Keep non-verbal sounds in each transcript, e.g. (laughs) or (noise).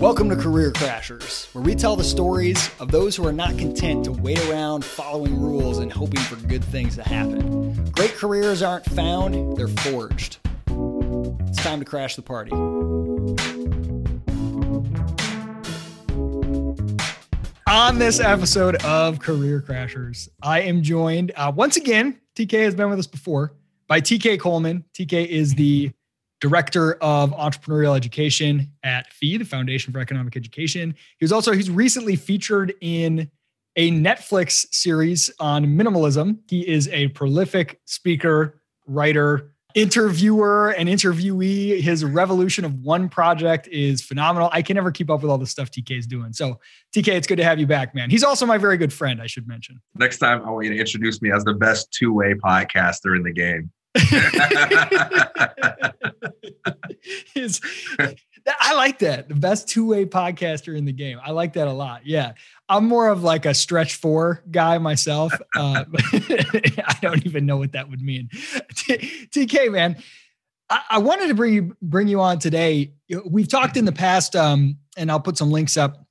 Welcome to Career Crashers, where we tell the stories of those who are not content to wait around following rules and hoping for good things to happen. Great careers aren't found, they're forged. It's time to crash the party. On this episode of Career Crashers, I am joined uh, once again. TK has been with us before by TK Coleman. TK is the director of entrepreneurial education at FEE, the Foundation for Economic Education. He was also he's recently featured in a Netflix series on minimalism. He is a prolific speaker, writer, interviewer, and interviewee. His revolution of one project is phenomenal. I can never keep up with all the stuff TK is doing. So, TK, it's good to have you back, man. He's also my very good friend, I should mention. Next time, I want you to introduce me as the best two way podcaster in the game. (laughs) I like that. The best two way podcaster in the game. I like that a lot. Yeah. I'm more of like a stretch four guy myself. Uh, (laughs) I don't even know what that would mean. TK, man, I, I, wanted to bring you bring you on today. We've talked in the past, um, and I'll put some links up.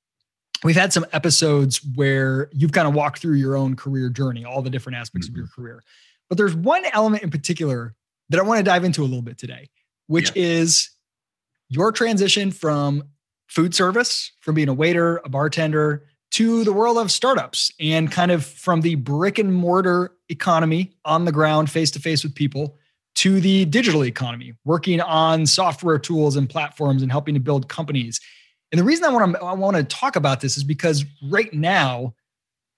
We've had some episodes where you've kind of walked through your own career journey, all the different aspects mm-hmm. of your career. But there's one element in particular that I want to dive into a little bit today, which yeah. is your transition from food service, from being a waiter, a bartender, to the world of startups and kind of from the brick and mortar economy on the ground, face to face with people, to the digital economy, working on software tools and platforms and helping to build companies. And the reason I want to I want to talk about this is because right now,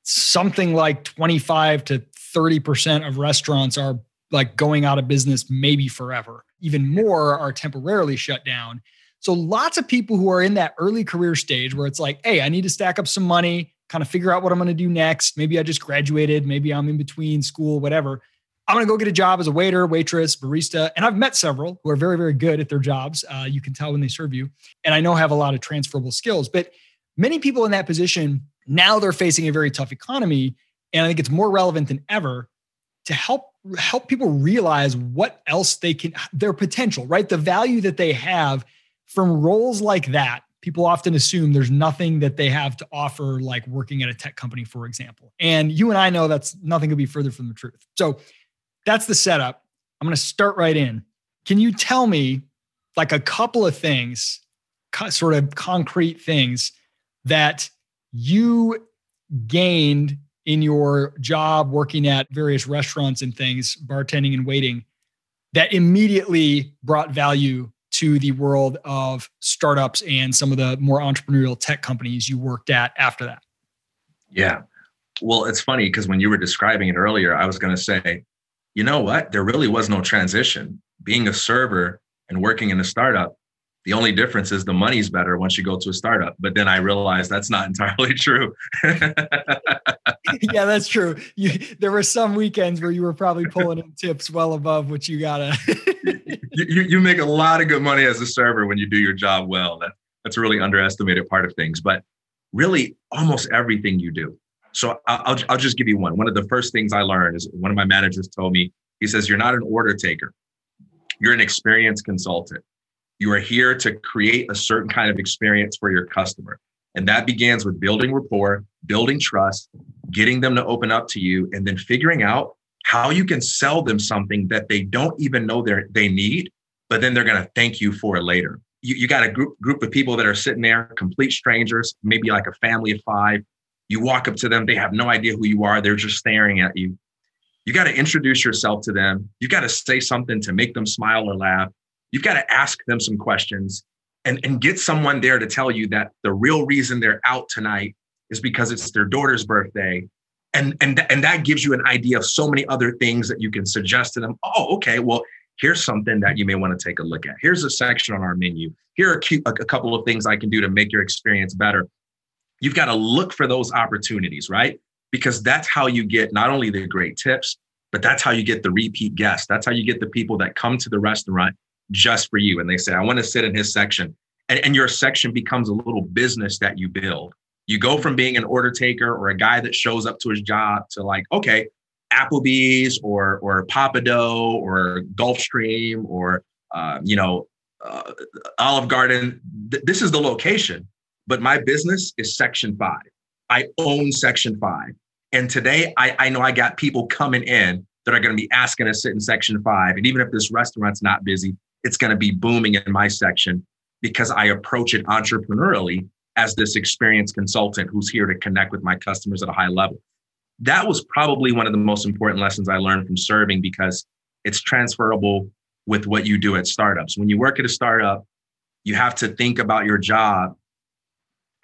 something like 25 to 30% of restaurants are like going out of business maybe forever. Even more are temporarily shut down. So lots of people who are in that early career stage where it's like, hey, I need to stack up some money, kind of figure out what I'm going to do next. Maybe I just graduated, maybe I'm in between school, whatever. I'm going to go get a job as a waiter, waitress, barista. And I've met several who are very, very good at their jobs. Uh, you can tell when they serve you. And I know have a lot of transferable skills. But many people in that position, now they're facing a very tough economy. And I think it's more relevant than ever to help help people realize what else they can their potential right? The value that they have from roles like that. People often assume there's nothing that they have to offer like working at a tech company for example. And you and i know that's nothing could be further from the truth. So that's the setup. I'm going to start right in. Can you tell me like a couple of things sort of concrete things that you gained in your job working at various restaurants and things, bartending and waiting, that immediately brought value to the world of startups and some of the more entrepreneurial tech companies you worked at after that? Yeah. Well, it's funny because when you were describing it earlier, I was going to say, you know what? There really was no transition. Being a server and working in a startup the only difference is the money's better once you go to a startup. But then I realized that's not (laughs) entirely true. yeah, that's true. You, there were some weekends where you were probably pulling in tips well above what you gotta. you, you make a lot of good money as a server when you do your job well. That, that's a really underestimated part of things. But really, almost everything you do. So I'll, I'll just give you one. One of the first things I learned is one of my managers told me, he says, You're not an order taker, you're an experience consultant. You are here to create a certain kind of experience for your customer. And that begins with building rapport, building trust, getting them to open up to you, and then figuring out how you can sell them something that they don't even know they need, but then they're going to thank you for it later. You, you got a group group of people that are sitting there, complete strangers, maybe like a family of five. You walk up to them, they have no idea who you are. They're just staring at you. You got to introduce yourself to them. You got to say something to make them smile or laugh you've got to ask them some questions and, and get someone there to tell you that the real reason they're out tonight is because it's their daughter's birthday. And, and, and that gives you an idea of so many other things that you can suggest to them. Oh, okay. Well, here's something that you may want to take a look at. Here's a section on our menu. Here are a, a couple of things I can do to make your experience better. You've got to look for those opportunities, right? Because that's how you get not only the great tips, but that's how you get the repeat guests. That's how you get the people that come to the restaurant just for you. And they say, I want to sit in his section. And, and your section becomes a little business that you build. You go from being an order taker or a guy that shows up to his job to like, okay, Applebee's or or Pappadeaux or Gulfstream or uh, you know uh, Olive Garden. Th- this is the location, but my business is section five. I own section five. And today I, I know I got people coming in that are going to be asking to sit in section five. And even if this restaurant's not busy, it's going to be booming in my section because I approach it entrepreneurially as this experienced consultant who's here to connect with my customers at a high level. That was probably one of the most important lessons I learned from serving because it's transferable with what you do at startups. When you work at a startup, you have to think about your job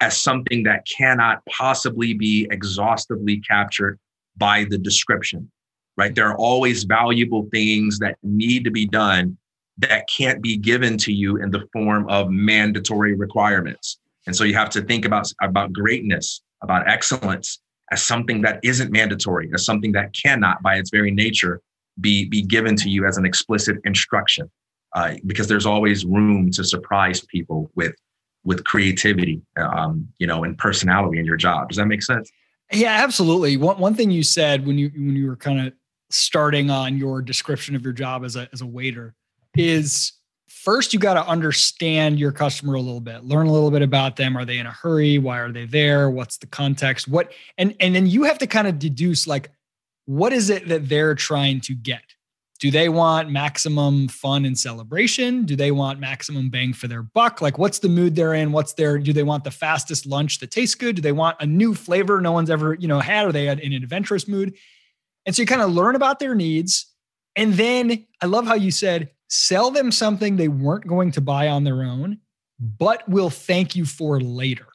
as something that cannot possibly be exhaustively captured by the description, right? There are always valuable things that need to be done that can't be given to you in the form of mandatory requirements. And so you have to think about, about greatness, about excellence as something that isn't mandatory, as something that cannot, by its very nature, be, be given to you as an explicit instruction. Uh, because there's always room to surprise people with with creativity, um, you know, and personality in your job. Does that make sense? Yeah, absolutely. One one thing you said when you when you were kind of starting on your description of your job as a as a waiter is first you got to understand your customer a little bit learn a little bit about them. Are they in a hurry? Why are they there? What's the context? What and and then you have to kind of deduce like what is it that they're trying to get? Do they want maximum fun and celebration? Do they want maximum bang for their buck? Like what's the mood they're in? What's their do they want the fastest lunch that tastes good? Do they want a new flavor no one's ever you know had? Are they in an adventurous mood? And so you kind of learn about their needs. And then i love how you said sell them something they weren't going to buy on their own, but will thank you for later.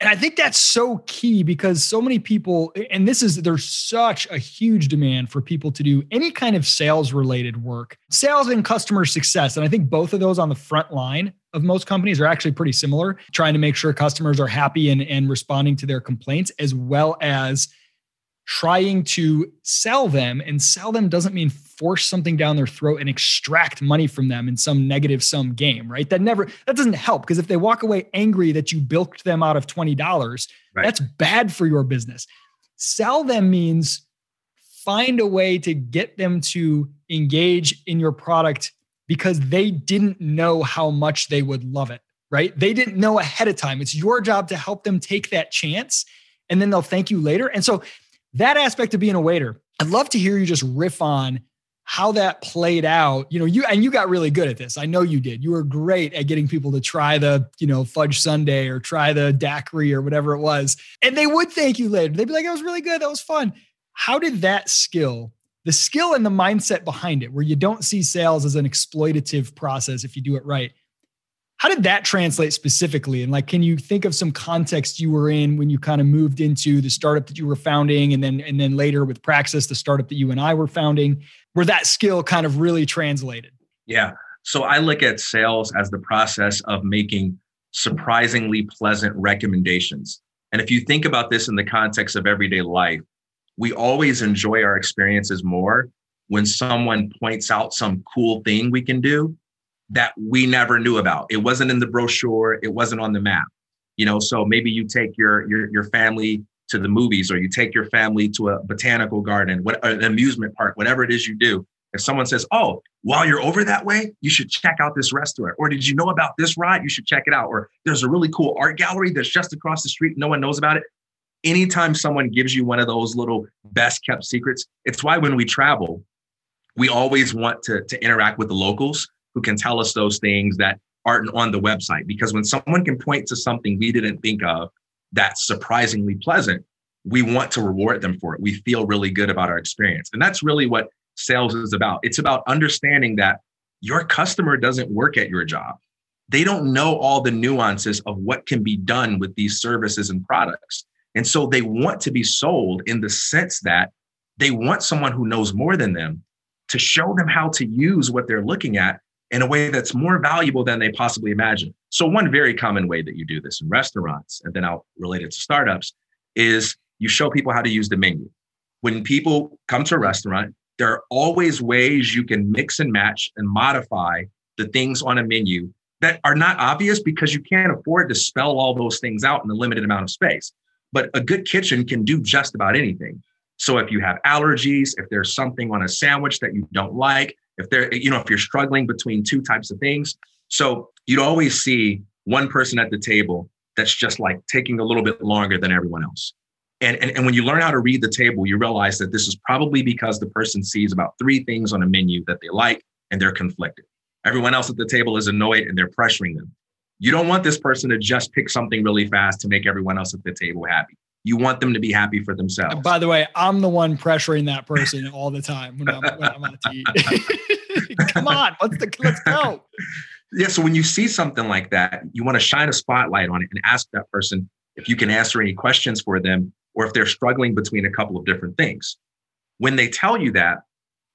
And I think that's so key because so many people, and this is, there's such a huge demand for people to do any kind of sales related work, sales and customer success. And I think both of those on the front line of most companies are actually pretty similar, trying to make sure customers are happy and, and responding to their complaints, as well as trying to sell them. And sell them doesn't mean force something down their throat and extract money from them in some negative sum game, right? That never that doesn't help because if they walk away angry that you bilked them out of $20, right. that's bad for your business. Sell them means find a way to get them to engage in your product because they didn't know how much they would love it, right? They didn't know ahead of time. It's your job to help them take that chance and then they'll thank you later. And so that aspect of being a waiter, I'd love to hear you just riff on how that played out. You know you and you got really good at this. I know you did. You were great at getting people to try the you know fudge sundae or try the daiquiri or whatever it was. And they would thank you later. They'd be like that was really good. That was fun. How did that skill the skill and the mindset behind it where you don't see sales as an exploitative process if you do it right how did that translate specifically? And like, can you think of some context you were in when you kind of moved into the startup that you were founding, and then and then later with Praxis, the startup that you and I were founding, where that skill kind of really translated? Yeah. So I look at sales as the process of making surprisingly pleasant recommendations. And if you think about this in the context of everyday life, we always enjoy our experiences more when someone points out some cool thing we can do that we never knew about. It wasn't in the brochure, it wasn't on the map. You know, so maybe you take your your your family to the movies or you take your family to a botanical garden, what an amusement park, whatever it is you do. If someone says, "Oh, while you're over that way, you should check out this restaurant," or "Did you know about this ride? You should check it out," or "There's a really cool art gallery that's just across the street, no one knows about it." Anytime someone gives you one of those little best kept secrets, it's why when we travel, we always want to, to interact with the locals who can tell us those things that aren't on the website. Because when someone can point to something we didn't think of that's surprisingly pleasant, we want to reward them for it. We feel really good about our experience. And that's really what sales is about. It's about understanding that your customer doesn't work at your job. They don't know all the nuances of what can be done with these services and products. And so they want to be sold in the sense that they want someone who knows more than them to show them how to use what they're looking at in a way that's more valuable than they possibly imagine. So, one very common way that you do this in restaurants, and then I'll relate it to startups, is you show people how to use the menu. When people come to a restaurant, there are always ways you can mix and match and modify the things on a menu that are not obvious because you can't afford to spell all those things out in a limited amount of space. But a good kitchen can do just about anything. So if you have allergies, if there's something on a sandwich that you don't like, if they're, you know, if you're struggling between two types of things. So you'd always see one person at the table that's just like taking a little bit longer than everyone else. And, and, and when you learn how to read the table, you realize that this is probably because the person sees about three things on a menu that they like and they're conflicted. Everyone else at the table is annoyed and they're pressuring them. You don't want this person to just pick something really fast to make everyone else at the table happy. You want them to be happy for themselves. And by the way, I'm the one pressuring that person all the time when I'm, when I'm out to eat. (laughs) Come on, let's, the, let's go. Yeah. So when you see something like that, you want to shine a spotlight on it and ask that person if you can answer any questions for them or if they're struggling between a couple of different things. When they tell you that,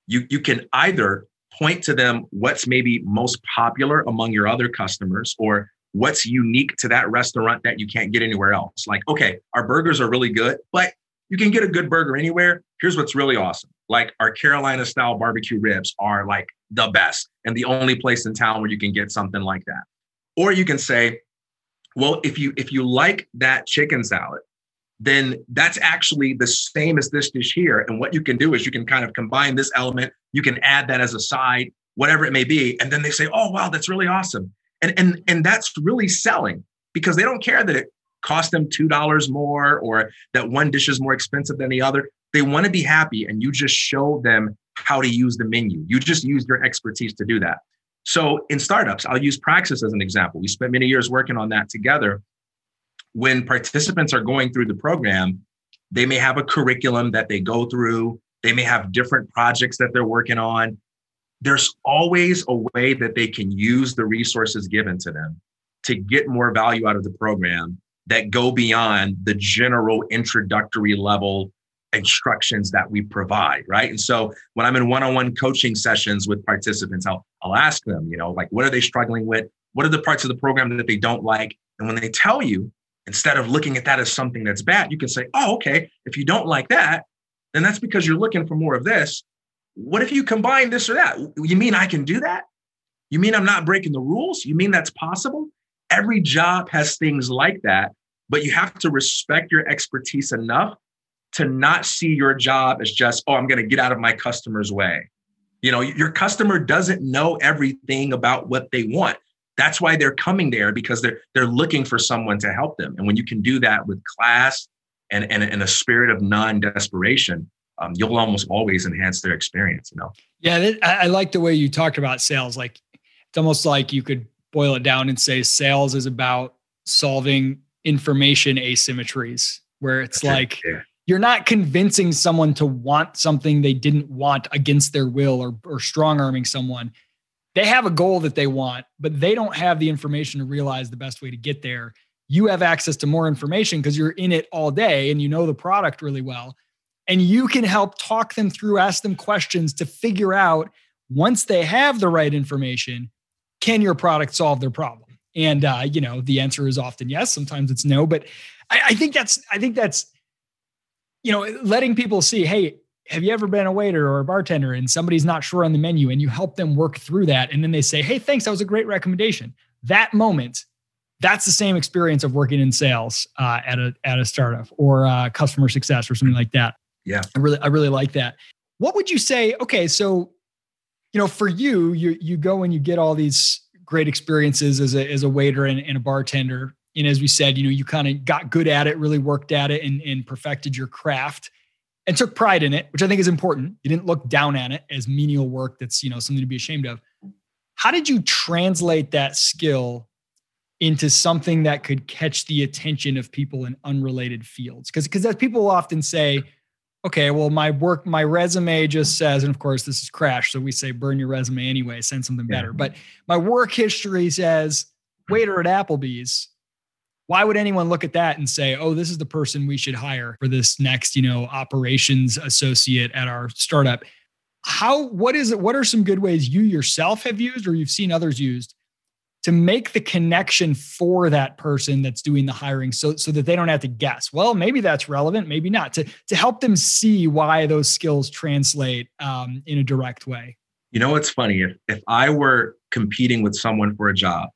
you, you can either point to them what's maybe most popular among your other customers or what's unique to that restaurant that you can't get anywhere else. Like, okay, our burgers are really good, but you can get a good burger anywhere. Here's what's really awesome. Like our Carolina style barbecue ribs are like the best and the only place in town where you can get something like that. Or you can say, well, if you if you like that chicken salad, then that's actually the same as this dish here. And what you can do is you can kind of combine this element, you can add that as a side, whatever it may be. And then they say, oh, wow, that's really awesome. And, and, and that's really selling because they don't care that it cost them $2 more or that one dish is more expensive than the other. They want to be happy and you just show them how to use the menu. You just use your expertise to do that. So in startups, I'll use Praxis as an example. We spent many years working on that together when participants are going through the program, they may have a curriculum that they go through, they may have different projects that they're working on. There's always a way that they can use the resources given to them to get more value out of the program that go beyond the general introductory level instructions that we provide, right? And so when I'm in one-on-one coaching sessions with participants, I'll, I'll ask them, you know, like what are they struggling with? What are the parts of the program that they don't like? And when they tell you, instead of looking at that as something that's bad, you can say, oh, okay, if you don't like that, then that's because you're looking for more of this. What if you combine this or that? You mean I can do that? You mean I'm not breaking the rules? You mean that's possible? Every job has things like that, but you have to respect your expertise enough to not see your job as just, oh, I'm going to get out of my customer's way. You know, your customer doesn't know everything about what they want. That's why they're coming there because they're they're looking for someone to help them. And when you can do that with class and and, and a spirit of non-desperation, um, you'll almost always enhance their experience. You know. Yeah, I like the way you talked about sales. Like it's almost like you could boil it down and say sales is about solving information asymmetries, where it's like. Yeah you're not convincing someone to want something they didn't want against their will or, or strong arming someone they have a goal that they want, but they don't have the information to realize the best way to get there. You have access to more information because you're in it all day and you know the product really well. And you can help talk them through, ask them questions to figure out once they have the right information, can your product solve their problem? And uh, you know, the answer is often yes. Sometimes it's no. But I, I think that's I think that's you know letting people see, hey, have you ever been a waiter or a bartender and somebody's not sure on the menu and you help them work through that and then they say hey thanks that was a great recommendation that moment that's the same experience of working in sales uh, at a at a startup or uh, customer success or something like that yeah i really i really like that what would you say okay so you know for you you you go and you get all these great experiences as a as a waiter and, and a bartender and as we said you know you kind of got good at it really worked at it and, and perfected your craft and took pride in it, which I think is important. You didn't look down at it as menial work that's, you know, something to be ashamed of. How did you translate that skill into something that could catch the attention of people in unrelated fields? Because because as people often say, okay, well, my work, my resume just says, and of course this is crash, so we say burn your resume anyway, send something better. Yeah. But my work history says waiter at Applebee's why would anyone look at that and say, "Oh, this is the person we should hire for this next, you know, operations associate at our startup"? How what is it what are some good ways you yourself have used or you've seen others used to make the connection for that person that's doing the hiring so so that they don't have to guess. Well, maybe that's relevant, maybe not. To to help them see why those skills translate um, in a direct way. You know what's funny? If if I were competing with someone for a job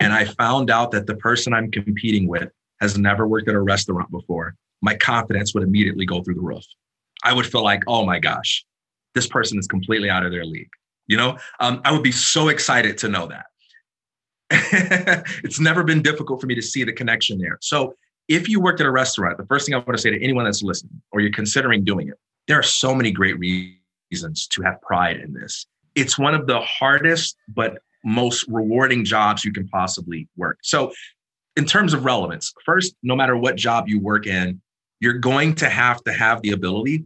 and I found out that the person I'm competing with has never worked at a restaurant before, my confidence would immediately go through the roof. I would feel like, oh my gosh, this person is completely out of their league. You know, um, I would be so excited to know that. (laughs) it's never been difficult for me to see the connection there. So if you worked at a restaurant, the first thing I want to say to anyone that's listening or you're considering doing it, there are so many great reasons to have pride in this. It's one of the hardest but most rewarding jobs you can possibly work. So, in terms of relevance, first, no matter what job you work in, you're going to have to have the ability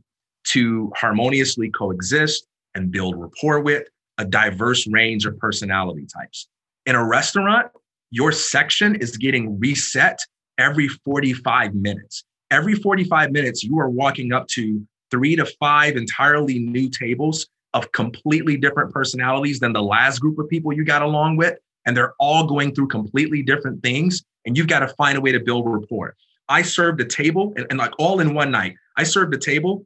to harmoniously coexist and build rapport with a diverse range of personality types. In a restaurant, your section is getting reset every 45 minutes. Every 45 minutes, you are walking up to three to five entirely new tables of completely different personalities than the last group of people you got along with. And they're all going through completely different things. And you've got to find a way to build rapport. I served a table and, and like all in one night, I served a table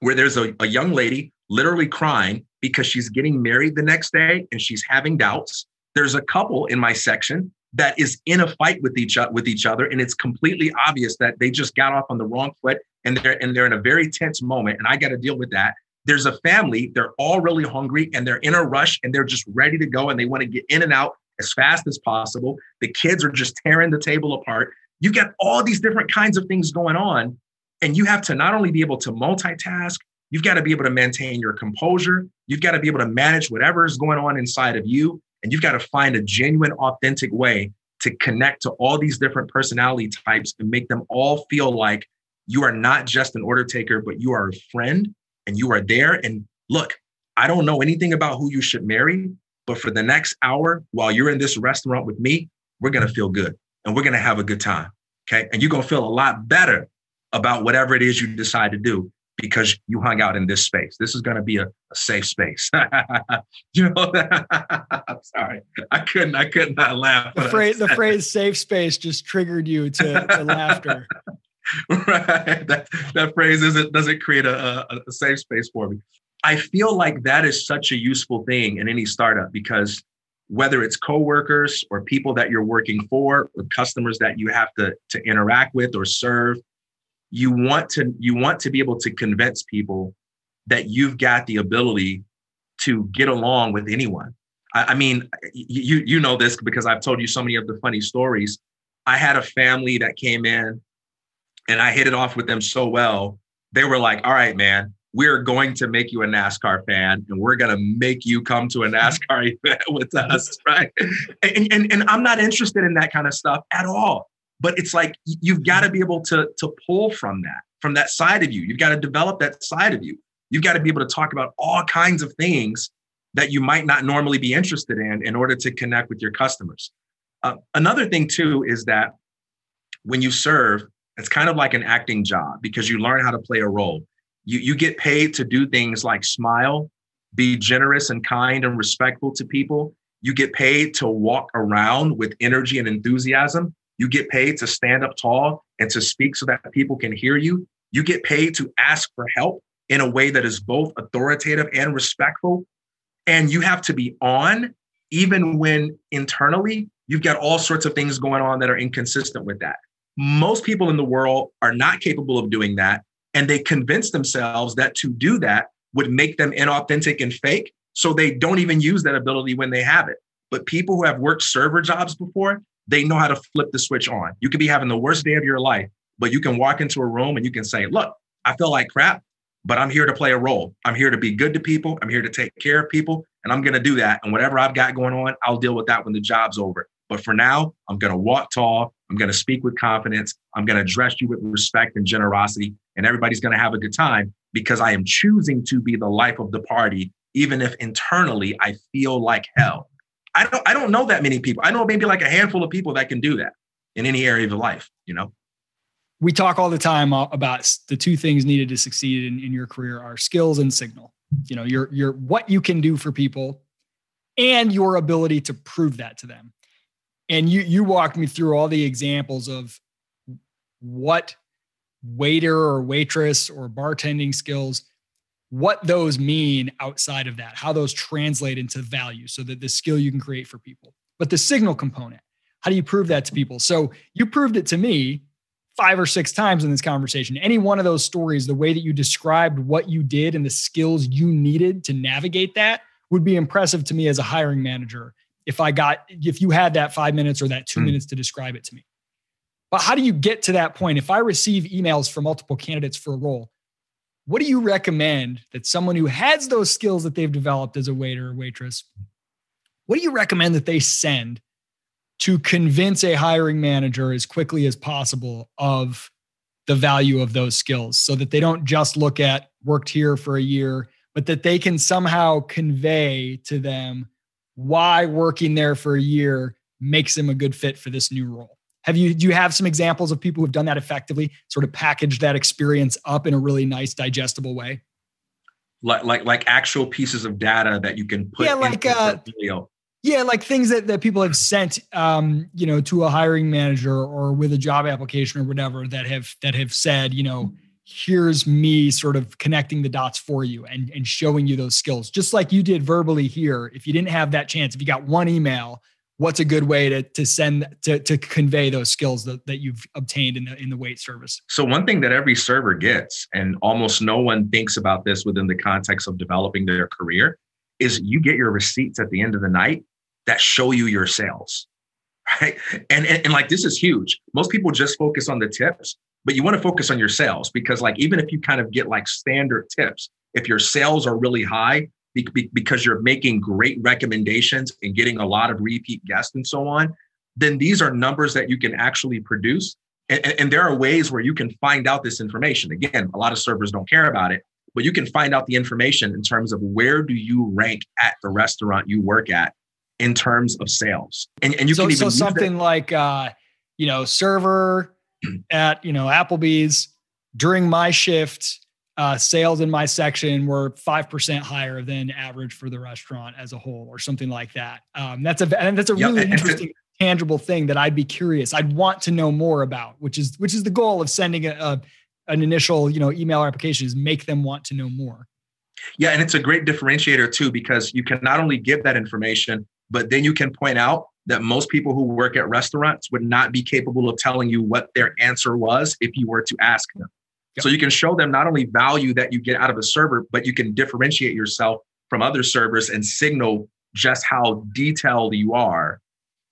where there's a, a young lady literally crying because she's getting married the next day and she's having doubts. There's a couple in my section that is in a fight with each with each other, and it's completely obvious that they just got off on the wrong foot and they're and they're in a very tense moment, and I got to deal with that. There's a family; they're all really hungry and they're in a rush and they're just ready to go and they want to get in and out as fast as possible. The kids are just tearing the table apart. You got all these different kinds of things going on, and you have to not only be able to multitask, you've got to be able to maintain your composure. You've got to be able to manage whatever is going on inside of you and you've got to find a genuine, authentic way to connect to all these different personality types and make them all feel like you are not just an order taker, but you are a friend and you are there. And look, I don't know anything about who you should marry, but for the next hour while you're in this restaurant with me, we're going to feel good and we're going to have a good time. Okay. And you're going to feel a lot better about whatever it is you decide to do because you hung out in this space. This is going to be a, a safe space. (laughs) you know, I'm (laughs) sorry, I couldn't, I could not laugh. The phrase, the phrase "safe space" just triggered you to, to laughter. (laughs) right, that, that phrase isn't doesn't create a, a, a safe space for me. I feel like that is such a useful thing in any startup because whether it's coworkers or people that you're working for or customers that you have to, to interact with or serve you want to you want to be able to convince people that you've got the ability to get along with anyone. I, I mean, you you know this because I've told you so many of the funny stories. I had a family that came in and I hit it off with them so well. They were like, all right, man, we're going to make you a NASCAR fan and we're going to make you come to a NASCAR (laughs) event with us. Right. And, and, and I'm not interested in that kind of stuff at all but it's like you've got to be able to to pull from that from that side of you. You've got to develop that side of you. You've got to be able to talk about all kinds of things that you might not normally be interested in in order to connect with your customers. Uh, another thing too is that when you serve it's kind of like an acting job because you learn how to play a role. You, you get paid to do things like smile be generous and kind and respectful to people. You get paid to walk around with energy and enthusiasm you get paid to stand up tall and to speak so that people can hear you. You get paid to ask for help in a way that is both authoritative and respectful. And you have to be on, even when internally you've got all sorts of things going on that are inconsistent with that. Most people in the world are not capable of doing that. And they convince themselves that to do that would make them inauthentic and fake. So they don't even use that ability when they have it. But people who have worked server jobs before, they know how to flip the switch on. You could be having the worst day of your life, but you can walk into a room and you can say, Look, I feel like crap, but I'm here to play a role. I'm here to be good to people. I'm here to take care of people, and I'm going to do that. And whatever I've got going on, I'll deal with that when the job's over. But for now, I'm going to walk tall. I'm going to speak with confidence. I'm going to address you with respect and generosity, and everybody's going to have a good time because I am choosing to be the life of the party, even if internally I feel like hell. I don't I don't know that many people. I know maybe like a handful of people that can do that in any area of life, you know. We talk all the time about the two things needed to succeed in, in your career are skills and signal. You know, your your what you can do for people and your ability to prove that to them. And you you walked me through all the examples of what waiter or waitress or bartending skills what those mean outside of that, how those translate into value so that the skill you can create for people. But the signal component, how do you prove that to people? So you proved it to me five or six times in this conversation. Any one of those stories, the way that you described what you did and the skills you needed to navigate that would be impressive to me as a hiring manager if I got, if you had that five minutes or that two mm. minutes to describe it to me. But how do you get to that point? If I receive emails from multiple candidates for a role, what do you recommend that someone who has those skills that they've developed as a waiter or waitress, what do you recommend that they send to convince a hiring manager as quickly as possible of the value of those skills so that they don't just look at worked here for a year, but that they can somehow convey to them why working there for a year makes them a good fit for this new role? Have you do you have some examples of people who've done that effectively, sort of packaged that experience up in a really nice, digestible way? Like like like actual pieces of data that you can put yeah, like uh, yeah, like things that, that people have sent um, you know, to a hiring manager or with a job application or whatever that have that have said, you know, here's me sort of connecting the dots for you and, and showing you those skills. Just like you did verbally here. If you didn't have that chance, if you got one email what's a good way to to send to to convey those skills that, that you've obtained in the in the wait service? So one thing that every server gets and almost no one thinks about this within the context of developing their career is you get your receipts at the end of the night that show you your sales (laughs) right? And, and, and like this is huge. Most people just focus on the tips but you want to focus on your sales because like even if you kind of get like standard tips if your sales are really high because you're making great recommendations and getting a lot of repeat guests and so on, then these are numbers that you can actually produce. And, and, there are ways where you can find out this information. Again, a lot of servers don't care about it, but you can find out the information in terms of where do you rank at the restaurant you work at in terms of sales. And, and you so, can even so something like uh, you know server (clears throat) at you know Applebee's during my shift uh, sales in my section were 5% higher than average for the restaurant as a whole or something like that. Um, that's a, and that's a really yep. interesting tangible thing that I'd be curious. I'd want to know more about, which is, which is the goal of sending a, a an initial, you know, email application is make them want to know more. Yeah. And it's a great differentiator too, because you can not only give that information, but then you can point out that most people who work at restaurants would not be capable of telling you what their answer was if you were to ask them. So you can show them not only value that you get out of a server, but you can differentiate yourself from other servers and signal just how detailed you are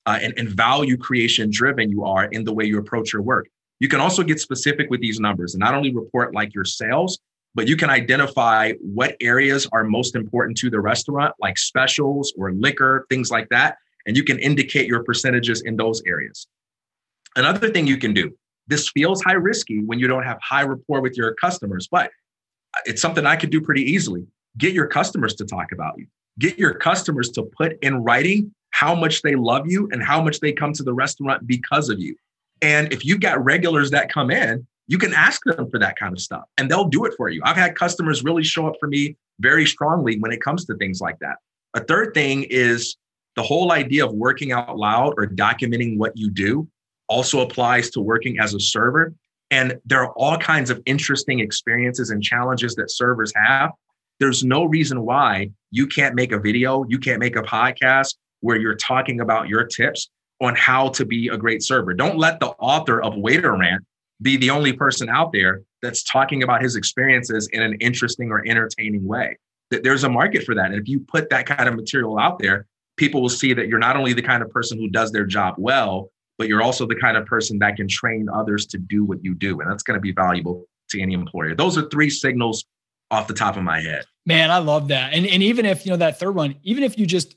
uh, and, and value creation driven you are in the way you approach your work. You can also get specific with these numbers and not only report like your sales, but you can identify what areas are most important to the restaurant, like specials or liquor, things like that. And you can indicate your percentages in those areas. Another thing you can do this feels high risky when you don't have high rapport with your customers, but it's something I could do pretty easily. Get your customers to talk about you. Get your customers to put in writing how much they love you and how much they come to the restaurant because of you. And if you've got regulars that come in, you can ask them for that kind of stuff and they'll do it for you. I've had customers really show up for me very strongly when it comes to things like that. A third thing is the whole idea of working out loud or documenting what you do also applies to working as a server. And there are all kinds of interesting experiences and challenges that servers have. There's no reason why you can't make a video, you can't make a podcast where you're talking about your tips on how to be a great server. Don't let the author of Waiter Rant be the only person out there that's talking about his experiences in an interesting or entertaining way. That there's a market for that. And if you put that kind of material out there, people will see that you're not only the kind of person who does their job well, but you're also the kind of person that can train others to do what you do. And that's going to be valuable to any employer. Those are three signals off the top of my head. Man, I love that. And, and even if, you know, that third one, even if you just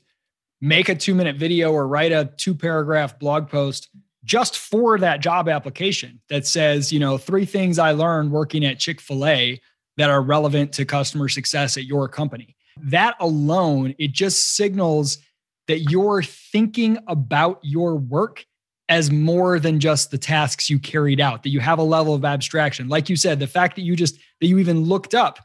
make a two minute video or write a two paragraph blog post just for that job application that says, you know, three things I learned working at Chick fil A that are relevant to customer success at your company. That alone, it just signals that you're thinking about your work as more than just the tasks you carried out, that you have a level of abstraction. Like you said, the fact that you just, that you even looked up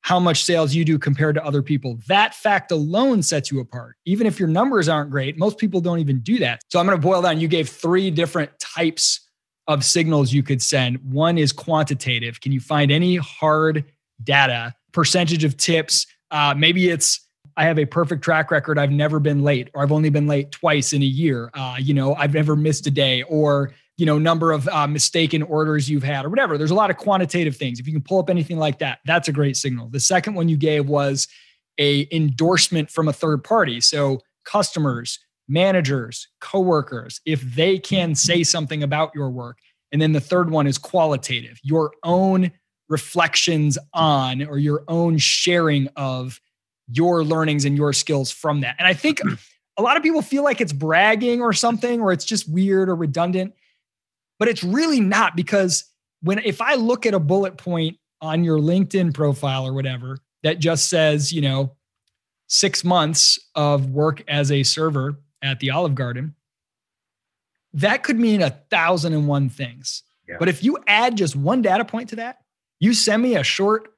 how much sales you do compared to other people, that fact alone sets you apart. Even if your numbers aren't great, most people don't even do that. So I'm going to boil down. You gave three different types of signals you could send. One is quantitative. Can you find any hard data, percentage of tips? Uh, maybe it's I have a perfect track record. I've never been late, or I've only been late twice in a year. Uh, you know, I've never missed a day, or you know, number of uh, mistaken orders you've had, or whatever. There's a lot of quantitative things. If you can pull up anything like that, that's a great signal. The second one you gave was a endorsement from a third party. So customers, managers, coworkers, if they can say something about your work. And then the third one is qualitative, your own reflections on or your own sharing of your learnings and your skills from that. And I think (clears throat) a lot of people feel like it's bragging or something, or it's just weird or redundant, but it's really not because when if I look at a bullet point on your LinkedIn profile or whatever that just says, you know, six months of work as a server at the Olive Garden, that could mean a thousand and one things. Yeah. But if you add just one data point to that, you send me a short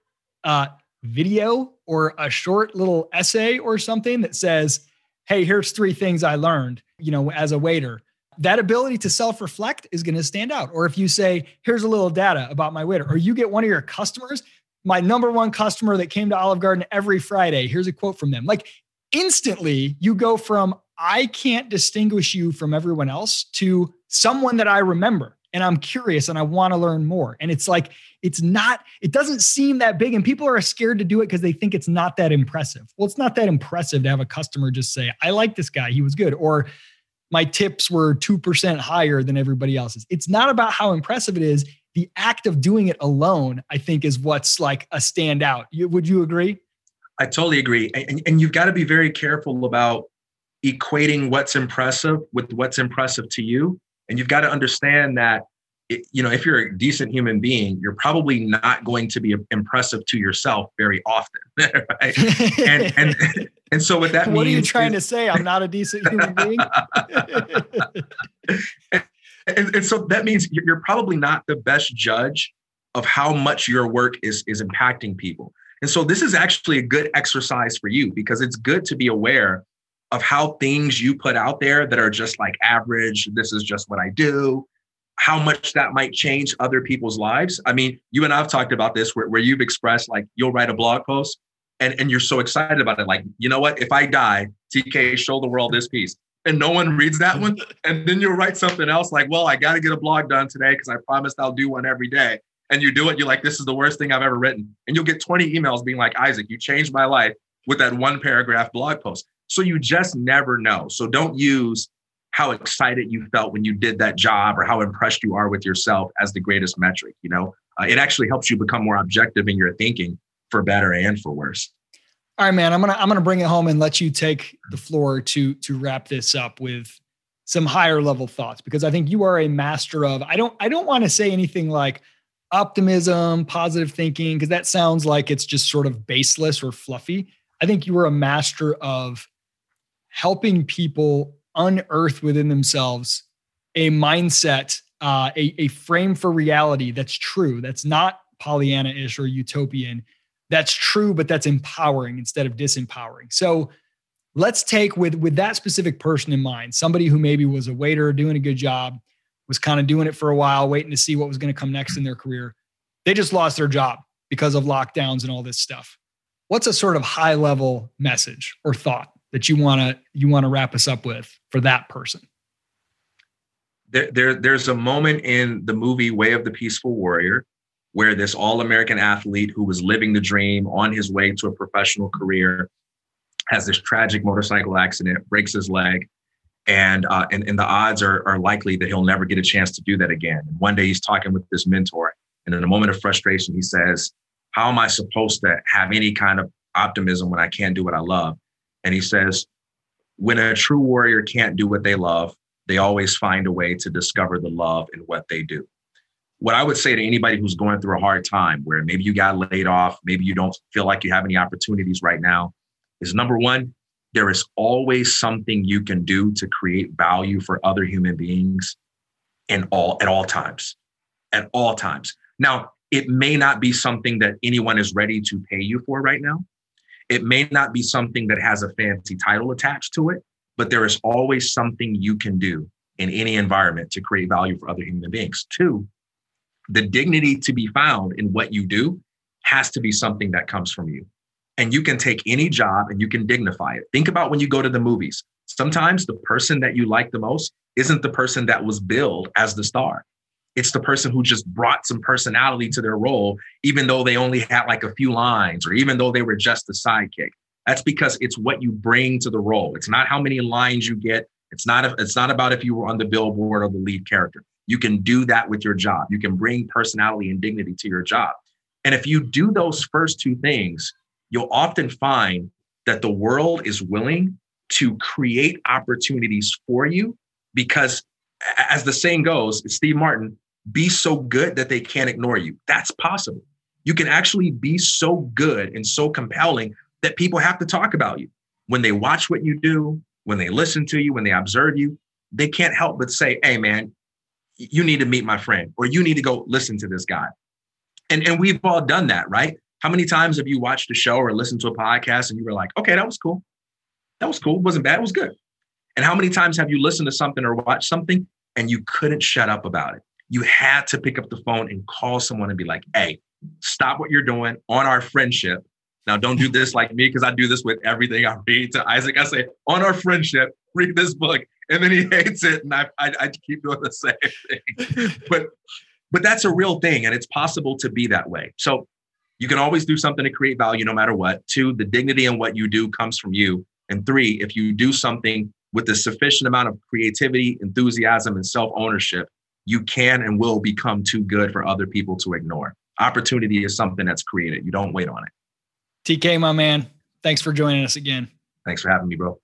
uh, video or a short little essay or something that says, hey, here's three things I learned, you know, as a waiter. That ability to self reflect is going to stand out. Or if you say, here's a little data about my waiter, or you get one of your customers, my number one customer that came to Olive Garden every Friday, here's a quote from them. Like instantly, you go from, I can't distinguish you from everyone else to someone that I remember and I'm curious and I want to learn more. And it's like, it's not, it doesn't seem that big. And people are scared to do it because they think it's not that impressive. Well, it's not that impressive to have a customer just say, I like this guy, he was good. Or my tips were 2% higher than everybody else's. It's not about how impressive it is. The act of doing it alone, I think, is what's like a standout. You, would you agree? I totally agree. And, and you've got to be very careful about equating what's impressive with what's impressive to you and you've got to understand that, it, you know, if you're a decent human being, you're probably not going to be impressive to yourself very often, (laughs) right? and (laughs) and and so what that what means. What are you trying is, to say? I'm not a decent human being. and, (laughs) and, and so that means you're probably not the best judge of how much your work is is impacting people. And so this is actually a good exercise for you because it's good to be aware of how things you put out there that are just like average, this is just what I do, how much that might change other people's lives. I mean, you and I've talked about this where, where you've expressed like you'll write a blog post and, and you're so excited about it. Like, you know what? If I die, TK, show the world this piece. And no one reads that one. (laughs) And then you'll write something else like, well, I got to get a blog done today because I promised I'll do one every day. And you do it, you're like, this is the worst thing I've ever written. And you'll get 20 emails being like, Isaac, you changed my life with that one paragraph blog post. So you just never know. So don't use how excited you felt when you did that job or how impressed you are with yourself as the greatest metric. You know, uh, it actually helps you become more objective in your thinking for better and for worse. All right, man. I'm gonna I'm gonna bring it home and let you take the floor to to wrap this up with some higher level thoughts because I think you are a master of. I don't I don't want to say anything like optimism, positive thinking because that sounds like it's just sort of baseless or fluffy. I think you are a master of helping people unearth within themselves a mindset, uh, a, a frame for reality that's true, that's not Pollyanna ish or utopian, that's true, but that's empowering instead of disempowering. So let's take with, with that specific person in mind, somebody who maybe was a waiter doing a good job, was kind of doing it for a while, waiting to see what was going to come next in their career. They just lost their job because of lockdowns and all this stuff. What's a sort of high level message or thought that you want to you want to wrap us up with for that person? There, there, there's a moment in the movie Way of the Peaceful Warrior where this all-American athlete who was living the dream on his way to a professional career has this tragic motorcycle accident, breaks his leg, and uh, and, and the odds are, are likely that he'll never get a chance to do that again. And one day he's talking with this mentor, and in a moment of frustration, he says, "How am I supposed to have any kind of optimism when I can't do what I love?" And he says, when a true warrior can't do what they love, they always find a way to discover the love in what they do. What I would say to anybody who's going through a hard time, where maybe you got laid off, maybe you don't feel like you have any opportunities right now, is number one, there is always something you can do to create value for other human beings in all at all times. At all times. Now, it may not be something that anyone is ready to pay you for right now. It may not be something that has a fancy title attached to it, but there is always something you can do in any environment to create value for other human beings. Two, the dignity to be found in what you do has to be something that comes from you. And you can take any job and you can dignify it. Think about when you go to the movies. Sometimes the person that you like the most isn't the person that was billed as the star. It's the person who just brought some personality to their role, even though they only had like a few lines or even though they were just the sidekick. That's because it's what you bring to the role. It's not how many lines you get, It's not, a, it's not about if you were on the billboard or the lead character. You can do that with your job. You can bring personality and dignity to your job. And if you do those first two things, you'll often find that the world is willing to create opportunities for you because, as the saying goes, Steve Martin, be so good that they can't ignore you. That's possible. You can actually be so good and so compelling that people have to talk about you. When they watch what you do, when they listen to you, when they observe you, they can't help but say, hey, man, you need to meet my friend, or you need to go listen to this guy. And, and we've all done that, right? How many times have you watched a show or listened to a podcast and you were like, okay, that was cool. That was cool. It wasn't bad. It was good. And how many times have you listened to something or watched something and you couldn't shut up about it? You had to pick up the phone and call someone and be like, hey, stop what you're doing on our friendship. Now, don't do this like me because I do this with everything I read to Isaac. I say, on our friendship, read this book. And then he (laughs) hates it. And I, I, I keep doing the same thing. (laughs) but, but that's a real thing. And it's possible to be that way. So you can always do something to create value no matter what. Two, the dignity in what you do comes from you. And three, if you do something with a sufficient amount of creativity, enthusiasm, and self ownership, you can and will become too good for other people to ignore. Opportunity is something that's created. You don't wait on it. TK, my man, thanks for joining us again. Thanks for having me, bro.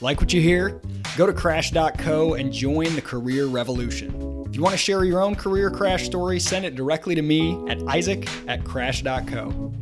Like what you hear? Go to crash.co and join the career revolution. If you want to share your own career crash story, send it directly to me at isaac at crash.co.